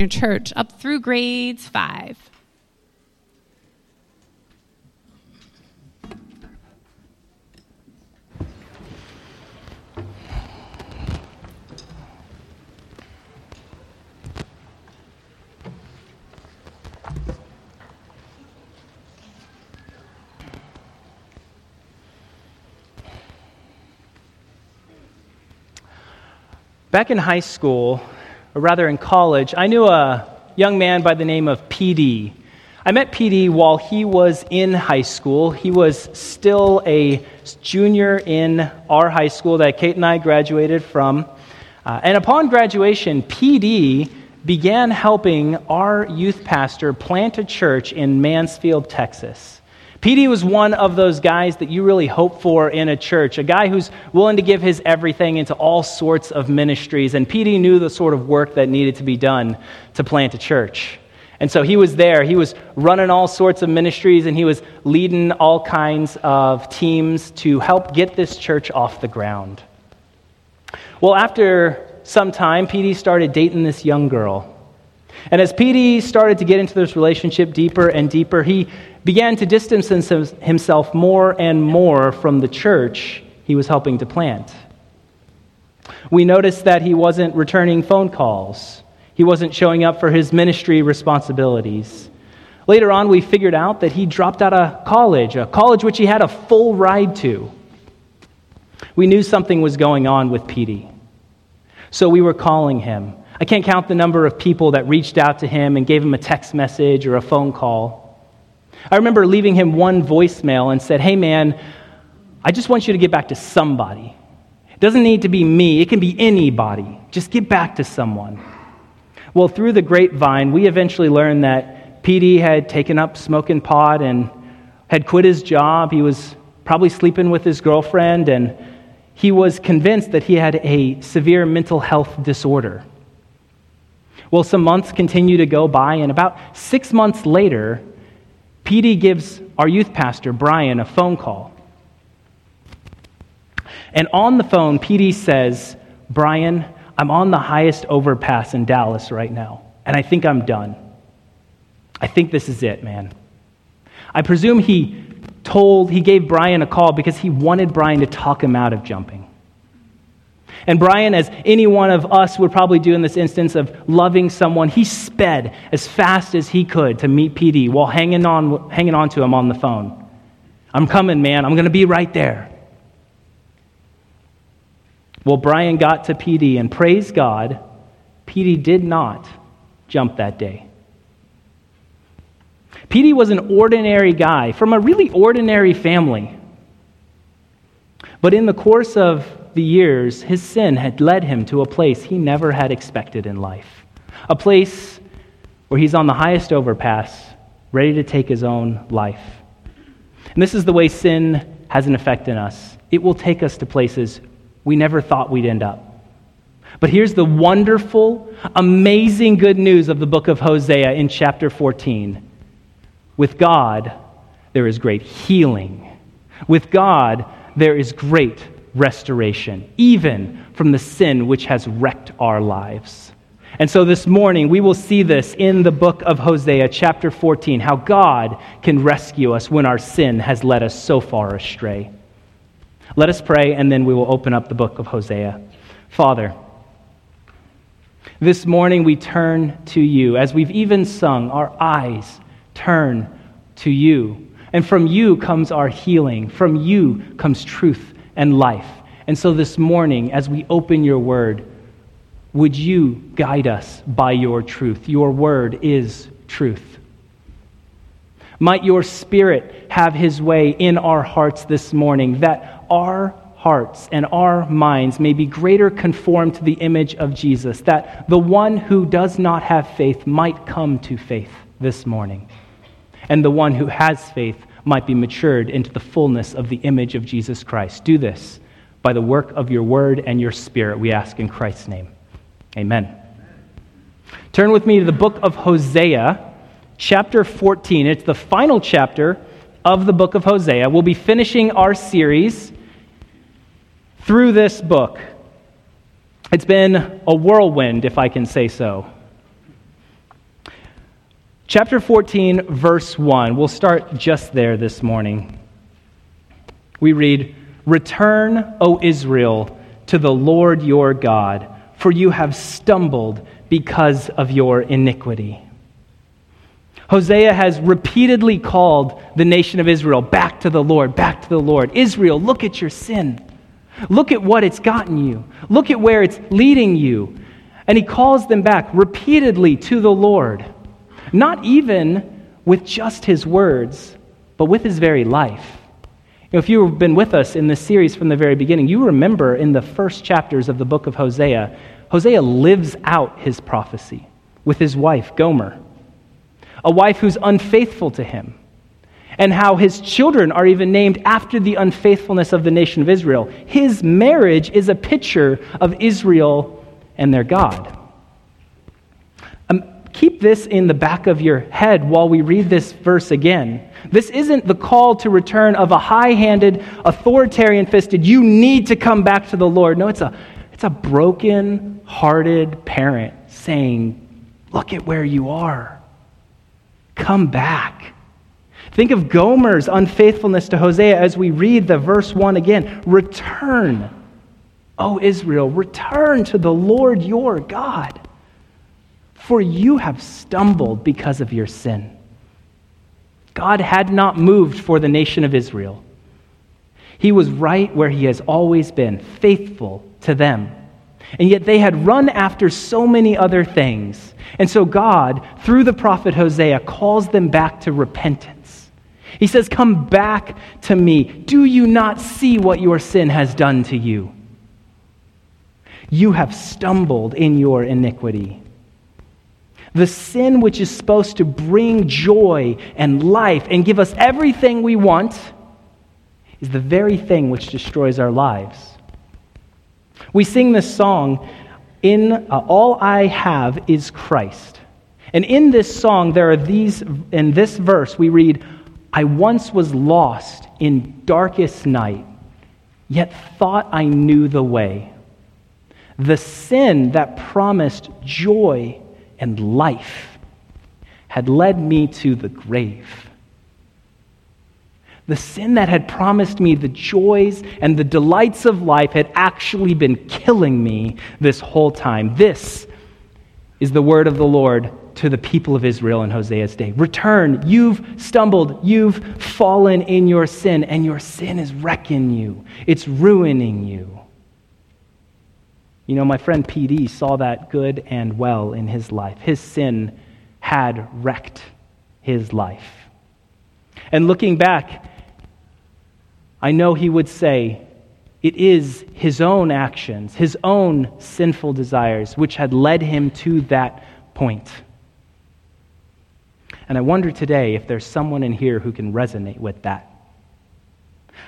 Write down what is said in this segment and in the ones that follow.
your church up through grades five. Back in high school, or rather in college, I knew a young man by the name of PD. I met PD while he was in high school. He was still a junior in our high school that Kate and I graduated from. Uh, and upon graduation, PD began helping our youth pastor plant a church in Mansfield, Texas. PD was one of those guys that you really hope for in a church, a guy who's willing to give his everything into all sorts of ministries. And PD knew the sort of work that needed to be done to plant a church. And so he was there. He was running all sorts of ministries and he was leading all kinds of teams to help get this church off the ground. Well, after some time, PD started dating this young girl. And as PD started to get into this relationship deeper and deeper, he began to distance himself more and more from the church he was helping to plant. We noticed that he wasn't returning phone calls, he wasn't showing up for his ministry responsibilities. Later on, we figured out that he dropped out of college, a college which he had a full ride to. We knew something was going on with PD. So we were calling him I can't count the number of people that reached out to him and gave him a text message or a phone call. I remember leaving him one voicemail and said, Hey, man, I just want you to get back to somebody. It doesn't need to be me, it can be anybody. Just get back to someone. Well, through the grapevine, we eventually learned that PD had taken up smoking pot and had quit his job. He was probably sleeping with his girlfriend, and he was convinced that he had a severe mental health disorder. Well, some months continue to go by, and about six months later, PD gives our youth pastor, Brian, a phone call. And on the phone, PD says, Brian, I'm on the highest overpass in Dallas right now, and I think I'm done. I think this is it, man. I presume he told, he gave Brian a call because he wanted Brian to talk him out of jumping. And Brian, as any one of us would probably do in this instance of loving someone, he sped as fast as he could to meet PD while hanging on, hanging on to him on the phone. I'm coming, man. I'm going to be right there. Well, Brian got to PD, and praise God, PD did not jump that day. PD was an ordinary guy from a really ordinary family. But in the course of the years, his sin had led him to a place he never had expected in life. A place where he's on the highest overpass, ready to take his own life. And this is the way sin has an effect in us it will take us to places we never thought we'd end up. But here's the wonderful, amazing good news of the book of Hosea in chapter 14. With God, there is great healing. With God, there is great restoration, even from the sin which has wrecked our lives. And so this morning, we will see this in the book of Hosea, chapter 14, how God can rescue us when our sin has led us so far astray. Let us pray, and then we will open up the book of Hosea. Father, this morning we turn to you. As we've even sung, our eyes turn to you. And from you comes our healing, from you comes truth and life. And so this morning, as we open your word, would you guide us by your truth? Your word is truth. Might your spirit have his way in our hearts this morning, that our hearts and our minds may be greater conformed to the image of Jesus, that the one who does not have faith might come to faith this morning, and the one who has faith might be matured into the fullness of the image of Jesus Christ. Do this by the work of your word and your spirit, we ask in Christ's name. Amen. Turn with me to the book of Hosea, chapter 14. It's the final chapter of the book of Hosea. We'll be finishing our series through this book. It's been a whirlwind, if I can say so. Chapter 14, verse 1. We'll start just there this morning. We read, Return, O Israel, to the Lord your God, for you have stumbled because of your iniquity. Hosea has repeatedly called the nation of Israel back to the Lord, back to the Lord. Israel, look at your sin. Look at what it's gotten you. Look at where it's leading you. And he calls them back repeatedly to the Lord, not even with just his words, but with his very life. You know, if you've been with us in this series from the very beginning, you remember in the first chapters of the book of Hosea, Hosea lives out his prophecy with his wife, Gomer, a wife who's unfaithful to him and how his children are even named after the unfaithfulness of the nation of Israel. His marriage is a picture of Israel and their God. Keep this in the back of your head while we read this verse again. This isn't the call to return of a high handed, authoritarian fisted, you need to come back to the Lord. No, it's a, it's a broken hearted parent saying, Look at where you are. Come back. Think of Gomer's unfaithfulness to Hosea as we read the verse 1 again. Return, O Israel, return to the Lord your God, for you have stumbled because of your sin. God had not moved for the nation of Israel. He was right where he has always been, faithful to them. And yet they had run after so many other things. And so God, through the prophet Hosea, calls them back to repentance. He says, Come back to me. Do you not see what your sin has done to you? You have stumbled in your iniquity. The sin which is supposed to bring joy and life and give us everything we want is the very thing which destroys our lives. We sing this song, in uh, all I have is Christ. And in this song there are these in this verse we read I once was lost in darkest night, yet thought I knew the way. The sin that promised joy and life had led me to the grave. The sin that had promised me the joys and the delights of life had actually been killing me this whole time. This is the word of the Lord to the people of Israel in Hosea's day. Return. You've stumbled. You've fallen in your sin, and your sin is wrecking you, it's ruining you. You know, my friend PD saw that good and well in his life. His sin had wrecked his life. And looking back, I know he would say, it is his own actions, his own sinful desires, which had led him to that point. And I wonder today if there's someone in here who can resonate with that.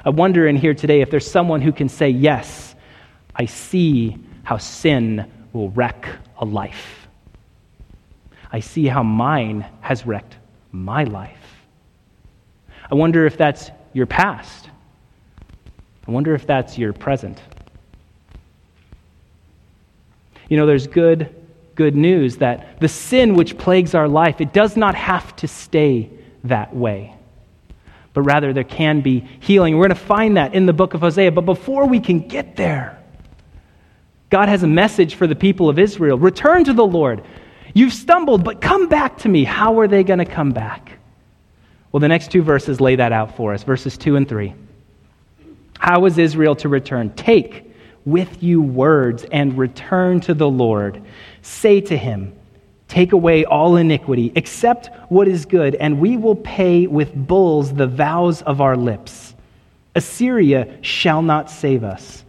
I wonder in here today if there's someone who can say, Yes, I see how sin will wreck a life. I see how mine has wrecked my life. I wonder if that's your past. I wonder if that's your present. You know, there's good good news that the sin which plagues our life, it does not have to stay that way. But rather, there can be healing. We're going to find that in the book of Hosea. But before we can get there, God has a message for the people of Israel Return to the Lord. You've stumbled, but come back to me. How are they going to come back? Well, the next two verses lay that out for us verses 2 and 3. How is Israel to return? Take with you words and return to the Lord. Say to him, Take away all iniquity, accept what is good, and we will pay with bulls the vows of our lips. Assyria shall not save us.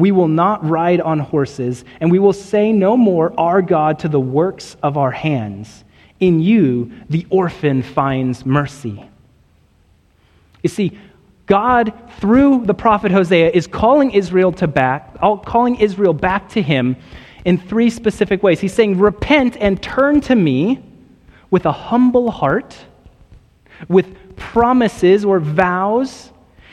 We will not ride on horses, and we will say no more, Our God, to the works of our hands. In you, the orphan finds mercy. You see, God, through the prophet Hosea, is calling Israel to back, calling Israel back to him in three specific ways. He's saying, Repent and turn to me with a humble heart, with promises or vows,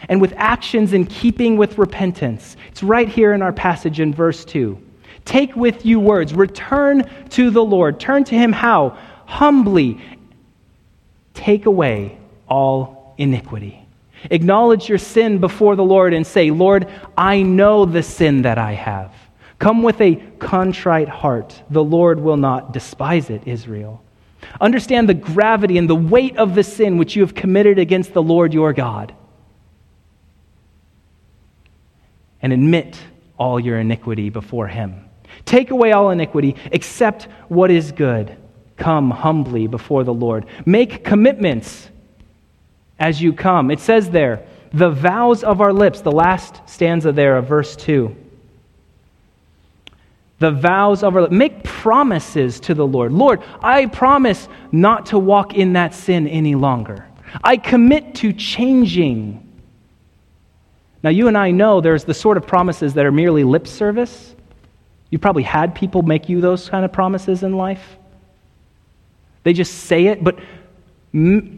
and with actions in keeping with repentance. It's right here in our passage in verse 2. Take with you words, return to the Lord. Turn to him how? Humbly take away all iniquity. Acknowledge your sin before the Lord and say, Lord, I know the sin that I have. Come with a contrite heart. The Lord will not despise it, Israel. Understand the gravity and the weight of the sin which you have committed against the Lord your God. And admit all your iniquity before him. Take away all iniquity, accept what is good. Come humbly before the Lord. Make commitments as you come. It says there, the vows of our lips, the last stanza there of verse 2 the vows of our lips. make promises to the Lord. Lord, I promise not to walk in that sin any longer. I commit to changing. Now, you and I know there's the sort of promises that are merely lip service. You've probably had people make you those kind of promises in life. They just say it, but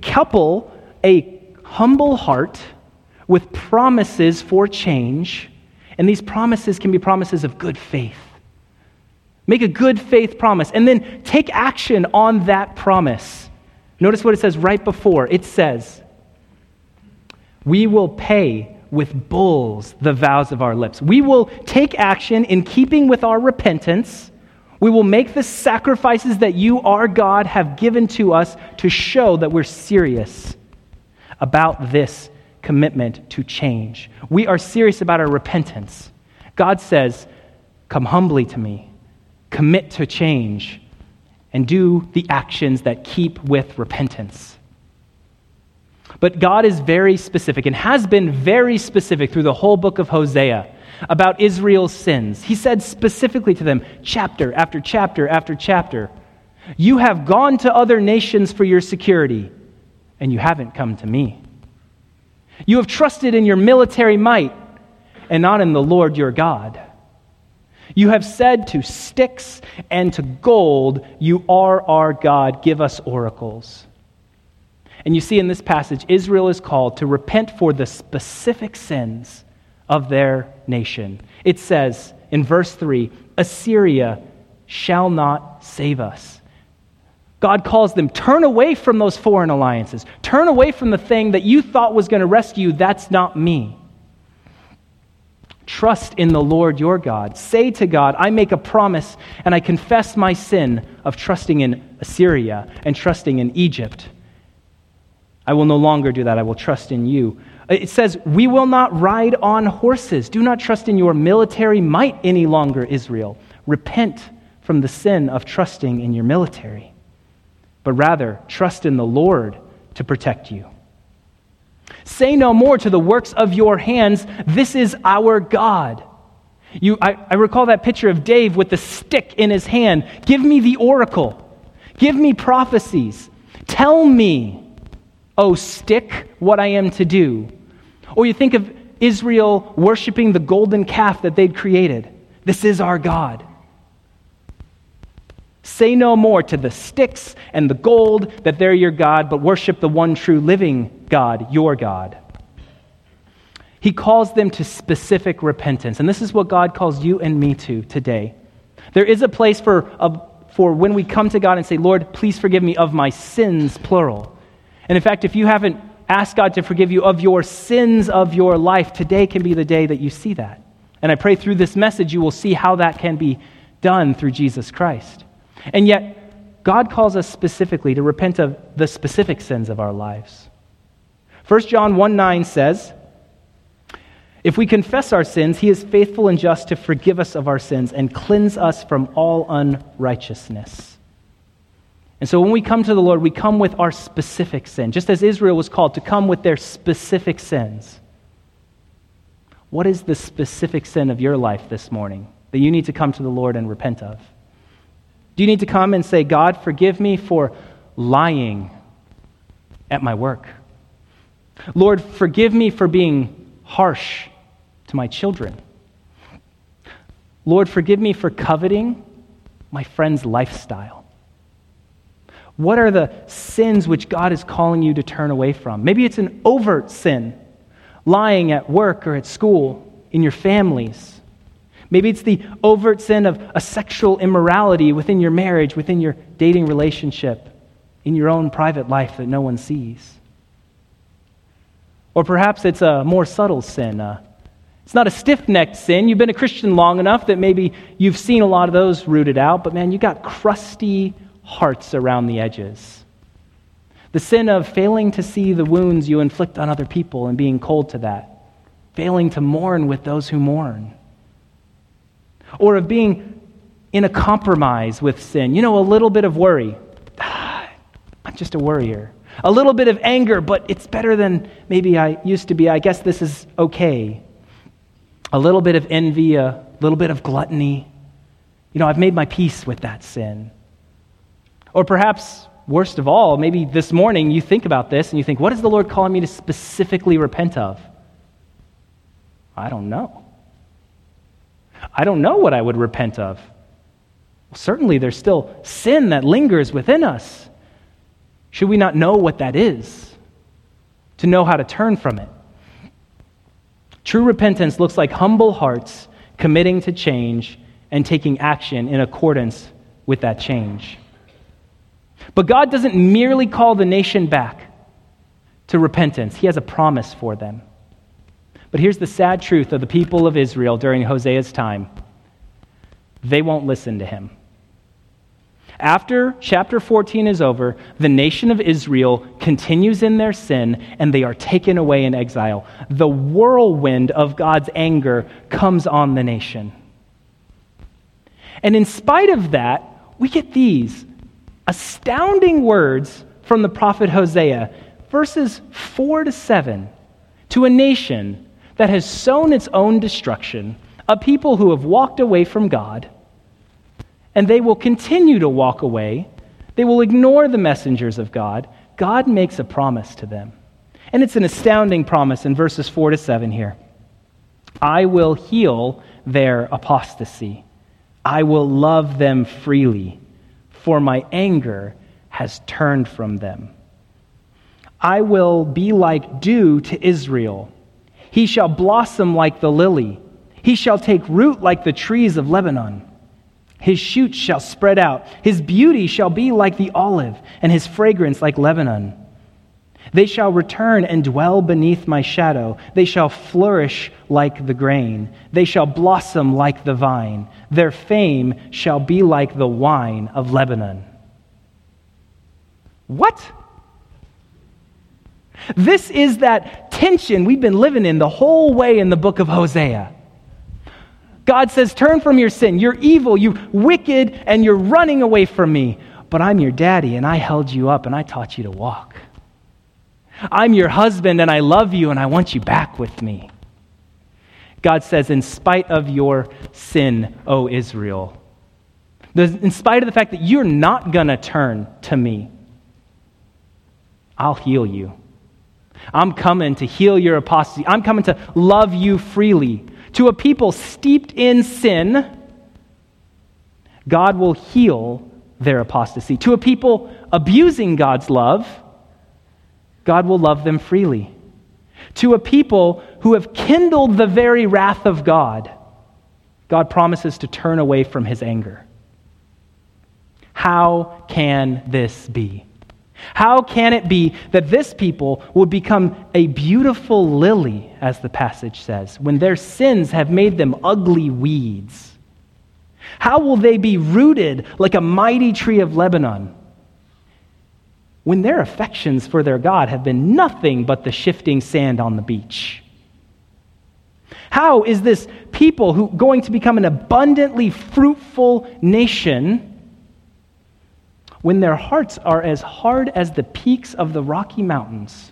couple a humble heart with promises for change, and these promises can be promises of good faith. Make a good faith promise and then take action on that promise. Notice what it says right before. It says, We will pay with bulls the vows of our lips. We will take action in keeping with our repentance. We will make the sacrifices that you, our God, have given to us to show that we're serious about this commitment to change. We are serious about our repentance. God says, Come humbly to me commit to change, and do the actions that keep with repentance. But God is very specific and has been very specific through the whole book of Hosea about Israel's sins. He said specifically to them, chapter after chapter after chapter, You have gone to other nations for your security, and you haven't come to me. You have trusted in your military might and not in the Lord your God. You have said to sticks and to gold, You are our God, give us oracles. And you see in this passage, Israel is called to repent for the specific sins of their nation. It says in verse 3 Assyria shall not save us. God calls them, turn away from those foreign alliances. Turn away from the thing that you thought was going to rescue you. That's not me. Trust in the Lord your God. Say to God, I make a promise and I confess my sin of trusting in Assyria and trusting in Egypt. I will no longer do that. I will trust in you. It says, We will not ride on horses. Do not trust in your military might any longer, Israel. Repent from the sin of trusting in your military, but rather trust in the Lord to protect you. Say no more to the works of your hands. This is our God. You, I, I recall that picture of Dave with the stick in his hand. Give me the oracle. Give me prophecies. Tell me, oh stick, what I am to do. Or you think of Israel worshiping the golden calf that they'd created. This is our God. Say no more to the sticks and the gold that they're your God, but worship the one true living God, your God. He calls them to specific repentance. And this is what God calls you and me to today. There is a place for, for when we come to God and say, Lord, please forgive me of my sins, plural. And in fact, if you haven't asked God to forgive you of your sins of your life, today can be the day that you see that. And I pray through this message you will see how that can be done through Jesus Christ. And yet, God calls us specifically to repent of the specific sins of our lives. 1 John 1 9 says, If we confess our sins, he is faithful and just to forgive us of our sins and cleanse us from all unrighteousness. And so when we come to the Lord, we come with our specific sin, just as Israel was called to come with their specific sins. What is the specific sin of your life this morning that you need to come to the Lord and repent of? Do you need to come and say, God, forgive me for lying at my work? Lord, forgive me for being harsh to my children. Lord, forgive me for coveting my friend's lifestyle. What are the sins which God is calling you to turn away from? Maybe it's an overt sin, lying at work or at school, in your families. Maybe it's the overt sin of a sexual immorality within your marriage, within your dating relationship. in your own private life that no one sees. Or perhaps it's a more subtle sin. Uh, it's not a stiff necked sin. You've been a Christian long enough that maybe you've seen a lot of those rooted out, but man, you got crusty hearts around the edges. The sin of failing to see the wounds you inflict on other people and being cold to that, failing to mourn with those who mourn. Or of being in a compromise with sin. You know, a little bit of worry. I'm just a worrier. A little bit of anger, but it's better than maybe I used to be. I guess this is okay. A little bit of envy, a little bit of gluttony. You know, I've made my peace with that sin. Or perhaps, worst of all, maybe this morning you think about this and you think, what is the Lord calling me to specifically repent of? I don't know. I don't know what I would repent of. Well, certainly, there's still sin that lingers within us. Should we not know what that is? To know how to turn from it. True repentance looks like humble hearts committing to change and taking action in accordance with that change. But God doesn't merely call the nation back to repentance, He has a promise for them. But here's the sad truth of the people of Israel during Hosea's time they won't listen to him. After chapter 14 is over, the nation of Israel continues in their sin and they are taken away in exile. The whirlwind of God's anger comes on the nation. And in spite of that, we get these astounding words from the prophet Hosea, verses 4 to 7, to a nation that has sown its own destruction, a people who have walked away from God and they will continue to walk away. They will ignore the messengers of God. God makes a promise to them. And it's an astounding promise in verses 4 to 7 here. I will heal their apostasy. I will love them freely, for my anger has turned from them. I will be like dew to Israel. He shall blossom like the lily. He shall take root like the trees of Lebanon. His shoots shall spread out. His beauty shall be like the olive, and his fragrance like Lebanon. They shall return and dwell beneath my shadow. They shall flourish like the grain. They shall blossom like the vine. Their fame shall be like the wine of Lebanon. What? This is that tension we've been living in the whole way in the book of Hosea. God says, Turn from your sin. You're evil, you're wicked, and you're running away from me. But I'm your daddy, and I held you up, and I taught you to walk. I'm your husband, and I love you, and I want you back with me. God says, In spite of your sin, O Israel, in spite of the fact that you're not going to turn to me, I'll heal you. I'm coming to heal your apostasy. I'm coming to love you freely. To a people steeped in sin, God will heal their apostasy. To a people abusing God's love, God will love them freely. To a people who have kindled the very wrath of God, God promises to turn away from his anger. How can this be? How can it be that this people would become a beautiful lily, as the passage says, when their sins have made them ugly weeds? How will they be rooted like a mighty tree of Lebanon when their affections for their God have been nothing but the shifting sand on the beach? How is this people who going to become an abundantly fruitful nation? when their hearts are as hard as the peaks of the Rocky Mountains.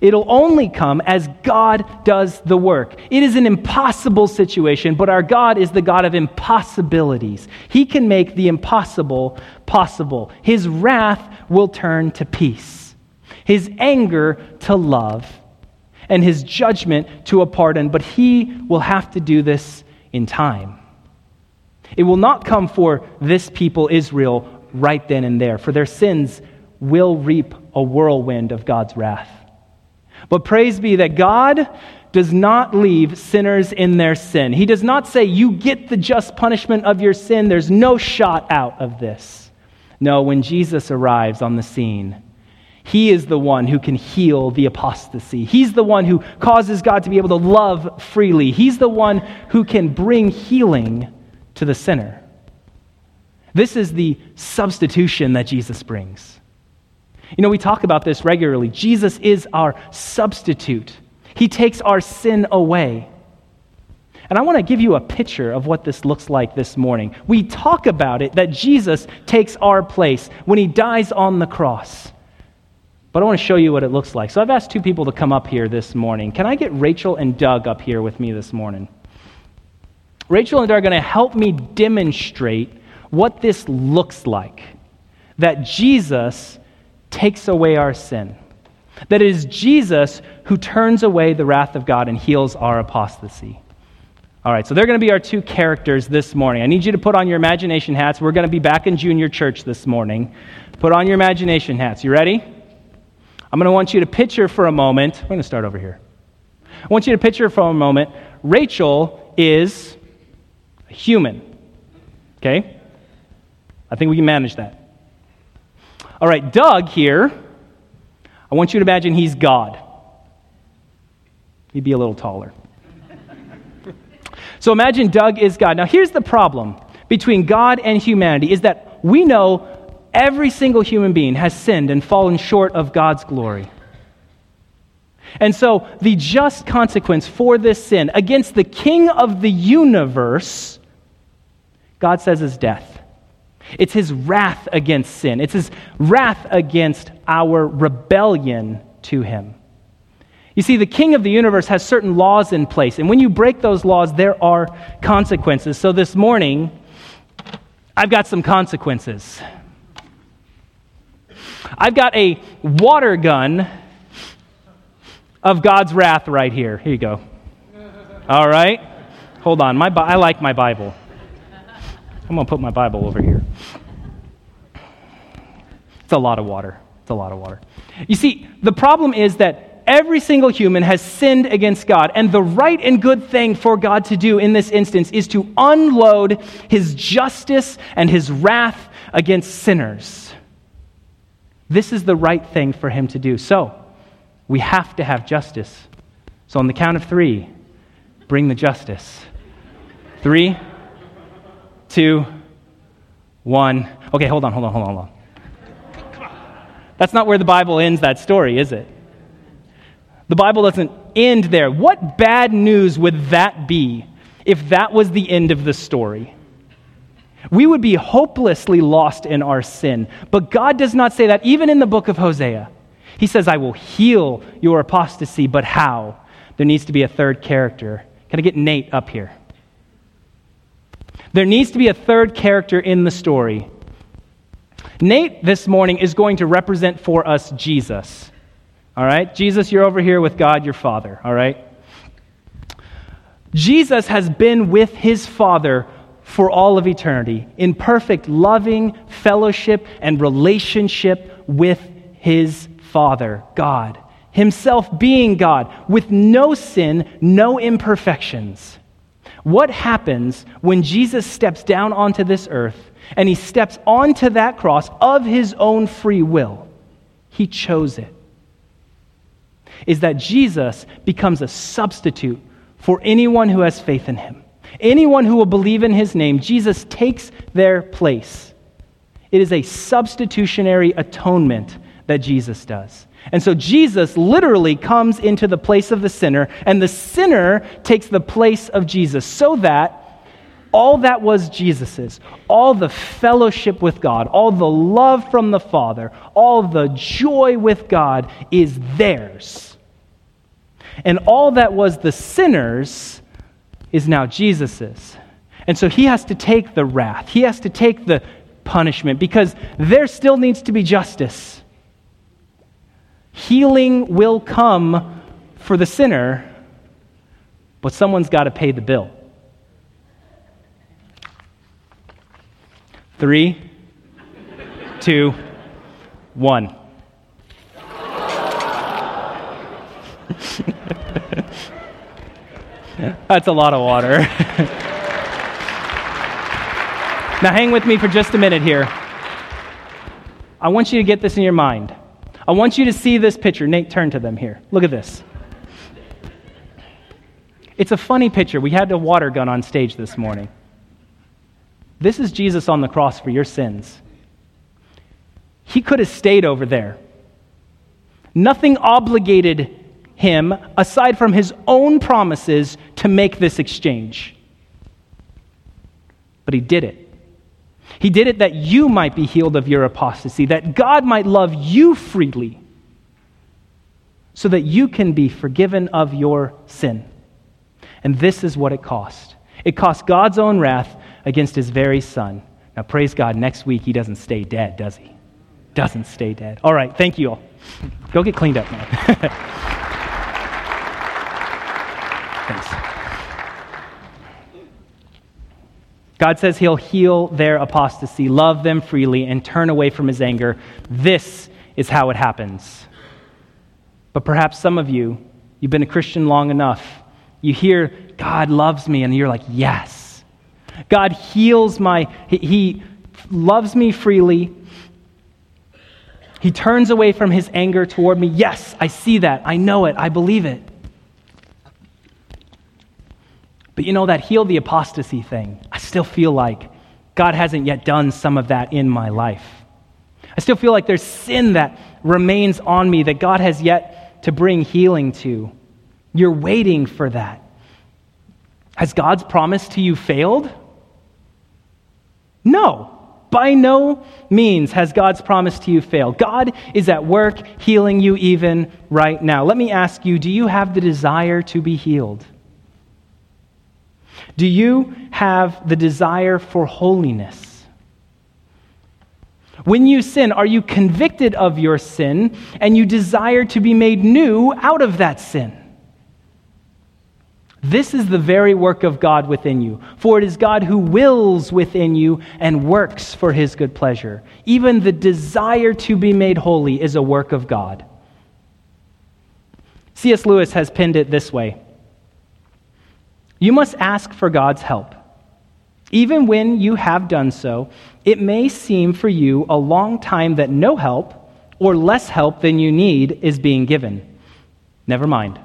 It'll only come as God does the work. It is an impossible situation, but our God is the God of impossibilities. He can make the impossible possible. His wrath will turn to peace, His anger to love, and His judgment to a pardon, but He will have to do this in time. It will not come for this people, Israel, right then and there, for their sins will reap a whirlwind of God's wrath. But praise be that God does not leave sinners in their sin. He does not say, You get the just punishment of your sin. There's no shot out of this. No, when Jesus arrives on the scene, he is the one who can heal the apostasy. He's the one who causes God to be able to love freely. He's the one who can bring healing to the sinner. This is the substitution that Jesus brings. You know, we talk about this regularly. Jesus is our substitute, He takes our sin away. And I want to give you a picture of what this looks like this morning. We talk about it that Jesus takes our place when he dies on the cross. But I want to show you what it looks like. So I've asked two people to come up here this morning. Can I get Rachel and Doug up here with me this morning? Rachel and Doug are going to help me demonstrate what this looks like that Jesus takes away our sin. That it is Jesus who turns away the wrath of God and heals our apostasy. All right, so they're going to be our two characters this morning. I need you to put on your imagination hats. We're going to be back in junior church this morning. Put on your imagination hats. You ready? I'm going to want you to picture for a moment. We're going to start over here. I want you to picture for a moment Rachel is a human. Okay? I think we can manage that. All right, Doug here, I want you to imagine he's God. He'd be a little taller. So imagine Doug is God. Now, here's the problem between God and humanity is that we know every single human being has sinned and fallen short of God's glory. And so, the just consequence for this sin against the king of the universe, God says, is death. It's his wrath against sin, it's his wrath against our rebellion to him. You see, the king of the universe has certain laws in place, and when you break those laws, there are consequences. So this morning, I've got some consequences. I've got a water gun of God's wrath right here. Here you go. All right? Hold on. My, I like my Bible. I'm going to put my Bible over here. It's a lot of water. It's a lot of water. You see, the problem is that every single human has sinned against God. And the right and good thing for God to do in this instance is to unload his justice and his wrath against sinners. This is the right thing for him to do. So, we have to have justice. So, on the count of three, bring the justice. Three, two, one. Okay, hold on, hold on, hold on, hold on. That's not where the Bible ends that story, is it? The Bible doesn't end there. What bad news would that be if that was the end of the story? We would be hopelessly lost in our sin. But God does not say that, even in the book of Hosea. He says, I will heal your apostasy, but how? There needs to be a third character. Can I get Nate up here? There needs to be a third character in the story. Nate this morning is going to represent for us Jesus. All right? Jesus, you're over here with God, your Father. All right? Jesus has been with his Father for all of eternity in perfect loving fellowship and relationship with his Father, God. Himself being God, with no sin, no imperfections. What happens when Jesus steps down onto this earth and he steps onto that cross of his own free will? He chose it is that Jesus becomes a substitute for anyone who has faith in him. Anyone who will believe in his name, Jesus takes their place. It is a substitutionary atonement that Jesus does. And so Jesus literally comes into the place of the sinner, and the sinner takes the place of Jesus so that all that was Jesus's, all the fellowship with God, all the love from the Father, all the joy with God is theirs. And all that was the sinner's is now Jesus's. And so he has to take the wrath, he has to take the punishment because there still needs to be justice. Healing will come for the sinner, but someone's got to pay the bill. Three, two, one. That's a lot of water. now, hang with me for just a minute here. I want you to get this in your mind. I want you to see this picture. Nate, turn to them here. Look at this. It's a funny picture. We had a water gun on stage this morning. This is Jesus on the cross for your sins. He could have stayed over there. Nothing obligated him, aside from his own promises, to make this exchange. But he did it. He did it that you might be healed of your apostasy, that God might love you freely, so that you can be forgiven of your sin. And this is what it cost it cost God's own wrath against his very son. Now, praise God, next week he doesn't stay dead, does he? Doesn't stay dead. All right, thank you all. Go get cleaned up, man. Thanks. God says he'll heal their apostasy, love them freely, and turn away from his anger. This is how it happens. But perhaps some of you, you've been a Christian long enough. You hear, God loves me, and you're like, yes. God heals my, he, he loves me freely. He turns away from his anger toward me. Yes, I see that. I know it. I believe it. But you know, that heal the apostasy thing, I still feel like God hasn't yet done some of that in my life. I still feel like there's sin that remains on me that God has yet to bring healing to. You're waiting for that. Has God's promise to you failed? No. By no means has God's promise to you failed. God is at work healing you even right now. Let me ask you do you have the desire to be healed? Do you have the desire for holiness? When you sin, are you convicted of your sin and you desire to be made new out of that sin? This is the very work of God within you. For it is God who wills within you and works for his good pleasure. Even the desire to be made holy is a work of God. C.S. Lewis has pinned it this way you must ask for God's help. Even when you have done so, it may seem for you a long time that no help or less help than you need is being given. Never mind.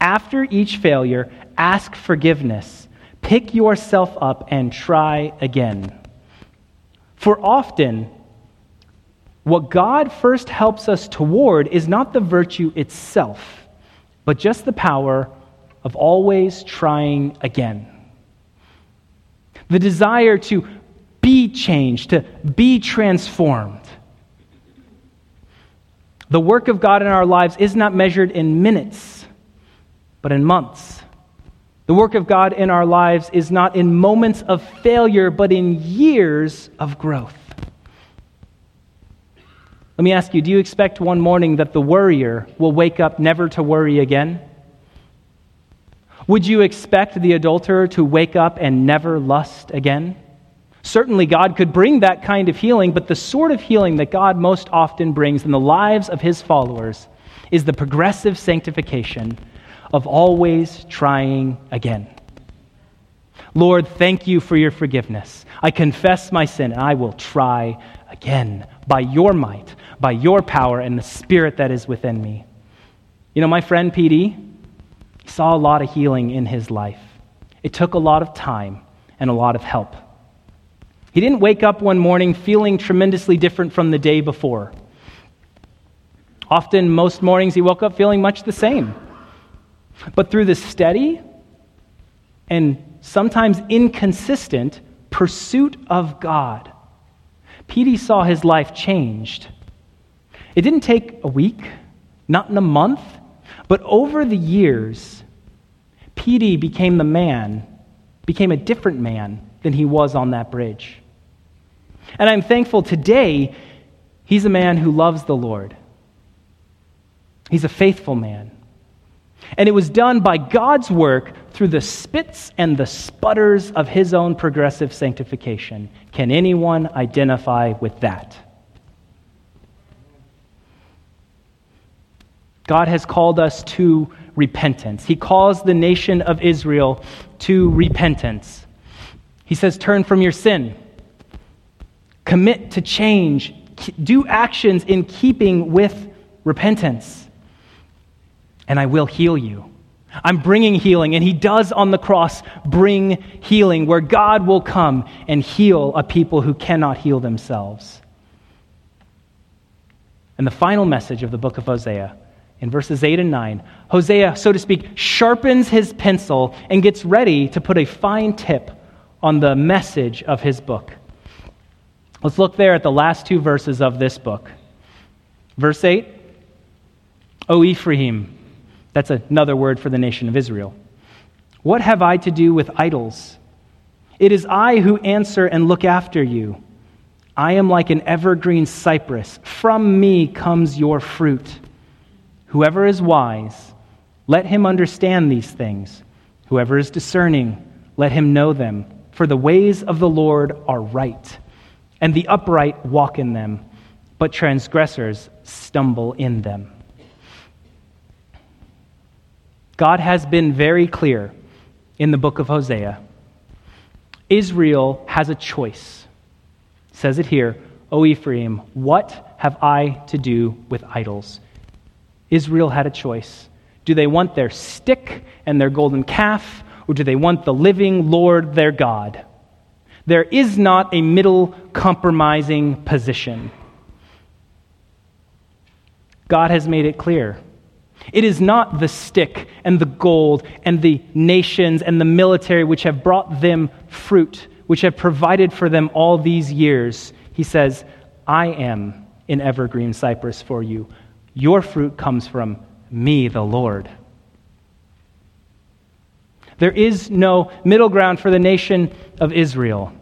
After each failure, ask forgiveness. Pick yourself up and try again. For often, what God first helps us toward is not the virtue itself, but just the power of always trying again. The desire to be changed, to be transformed. The work of God in our lives is not measured in minutes, but in months. The work of God in our lives is not in moments of failure, but in years of growth. Let me ask you do you expect one morning that the worrier will wake up never to worry again? Would you expect the adulterer to wake up and never lust again? Certainly, God could bring that kind of healing, but the sort of healing that God most often brings in the lives of his followers is the progressive sanctification of always trying again. Lord, thank you for your forgiveness. I confess my sin, and I will try again by your might, by your power, and the spirit that is within me. You know, my friend PD, saw a lot of healing in his life. It took a lot of time and a lot of help. He didn't wake up one morning feeling tremendously different from the day before. Often, most mornings, he woke up feeling much the same. But through the steady and sometimes inconsistent pursuit of God, PD saw his life changed. It didn't take a week, not in a month, but over the years, PD became the man, became a different man than he was on that bridge. And I'm thankful today he's a man who loves the Lord. He's a faithful man. And it was done by God's work through the spits and the sputters of his own progressive sanctification. Can anyone identify with that? God has called us to repentance. He calls the nation of Israel to repentance. He says, Turn from your sin. Commit to change. Do actions in keeping with repentance. And I will heal you. I'm bringing healing, and He does on the cross bring healing, where God will come and heal a people who cannot heal themselves. And the final message of the book of Hosea, in verses 8 and 9, Hosea, so to speak, sharpens his pencil and gets ready to put a fine tip on the message of his book. Let's look there at the last two verses of this book. Verse 8 O Ephraim, that's another word for the nation of Israel. What have I to do with idols? It is I who answer and look after you. I am like an evergreen cypress. From me comes your fruit. Whoever is wise, let him understand these things. Whoever is discerning, let him know them. For the ways of the Lord are right, and the upright walk in them, but transgressors stumble in them. God has been very clear in the book of Hosea. Israel has a choice. Says it here, O Ephraim, what have I to do with idols? Israel had a choice. Do they want their stick and their golden calf, or do they want the living Lord their God? There is not a middle compromising position. God has made it clear. It is not the stick and the gold and the nations and the military which have brought them fruit, which have provided for them all these years. He says, I am an evergreen cypress for you. Your fruit comes from me, the Lord. There is no middle ground for the nation of Israel.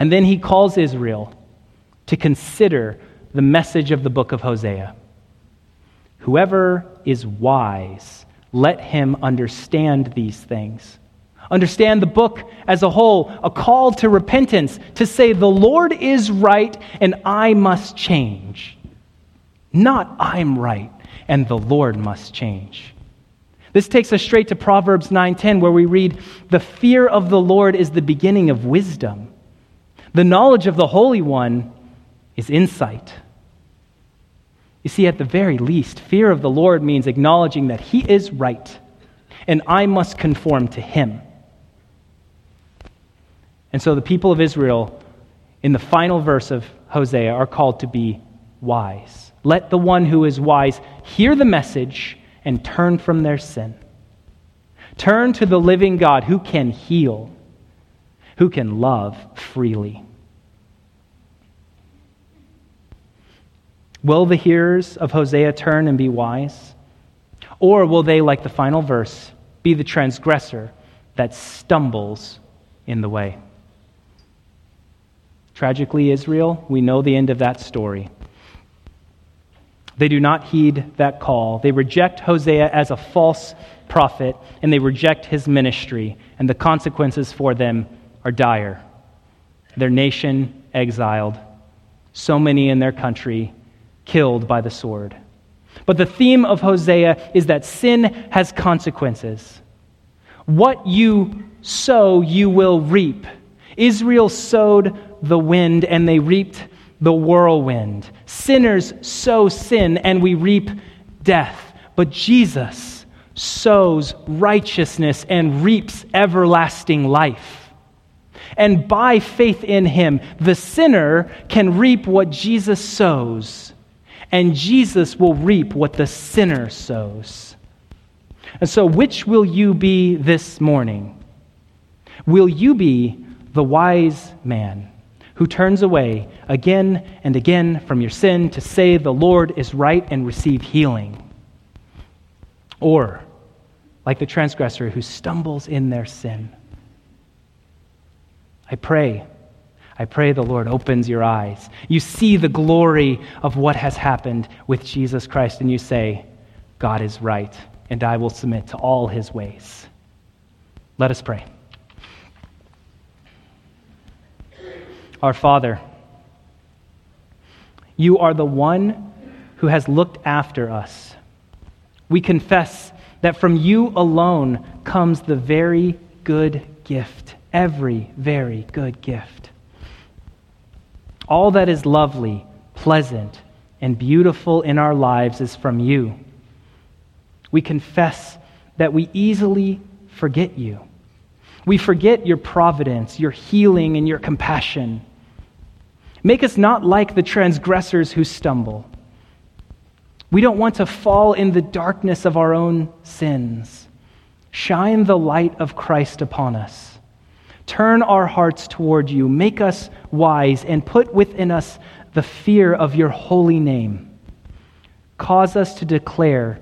And then he calls Israel to consider the message of the book of Hosea. Whoever is wise, let him understand these things. Understand the book as a whole, a call to repentance, to say, The Lord is right and I must change. Not I'm right and the Lord must change. This takes us straight to Proverbs 9:10 where we read, "The fear of the Lord is the beginning of wisdom. The knowledge of the Holy One is insight." You see, at the very least, fear of the Lord means acknowledging that He is right and I must conform to Him. And so the people of Israel, in the final verse of Hosea, are called to be wise. Let the one who is wise hear the message and turn from their sin. Turn to the living God who can heal, who can love freely. Will the hearers of Hosea turn and be wise? Or will they, like the final verse, be the transgressor that stumbles in the way? Tragically, Israel, we know the end of that story. They do not heed that call. They reject Hosea as a false prophet, and they reject his ministry, and the consequences for them are dire. Their nation exiled, so many in their country killed by the sword. But the theme of Hosea is that sin has consequences. What you sow, you will reap. Israel sowed the wind, and they reaped the whirlwind. Sinners sow sin, and we reap death. But Jesus sows righteousness and reaps everlasting life. And by faith in him, the sinner can reap what Jesus sows and Jesus will reap what the sinner sows. And so, which will you be this morning? Will you be the wise man who turns away again and again from your sin to say the Lord is right and receive healing? Or, like the transgressor who stumbles in their sin? I pray I pray the Lord opens your eyes. You see the glory of what has happened with Jesus Christ, and you say, God is right, and I will submit to all his ways. Let us pray. Our Father, you are the one who has looked after us. We confess that from you alone comes the very good gift, every very good gift. All that is lovely, pleasant, and beautiful in our lives is from you. We confess that we easily forget you. We forget your providence, your healing, and your compassion. Make us not like the transgressors who stumble. We don't want to fall in the darkness of our own sins. Shine the light of Christ upon us. Turn our hearts toward you. Make us wise and put within us the fear of your holy name. Cause us to declare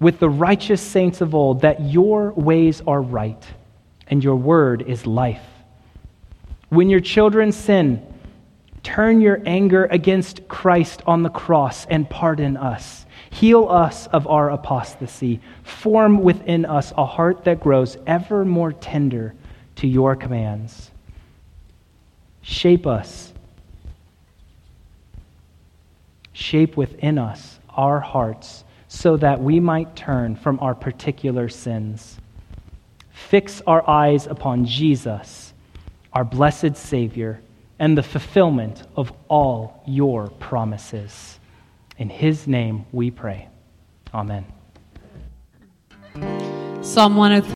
with the righteous saints of old that your ways are right and your word is life. When your children sin, turn your anger against Christ on the cross and pardon us. Heal us of our apostasy. Form within us a heart that grows ever more tender to your commands. Shape us. Shape within us our hearts so that we might turn from our particular sins. Fix our eyes upon Jesus, our blessed Savior, and the fulfillment of all your promises. In his name we pray. Amen. Psalm 103.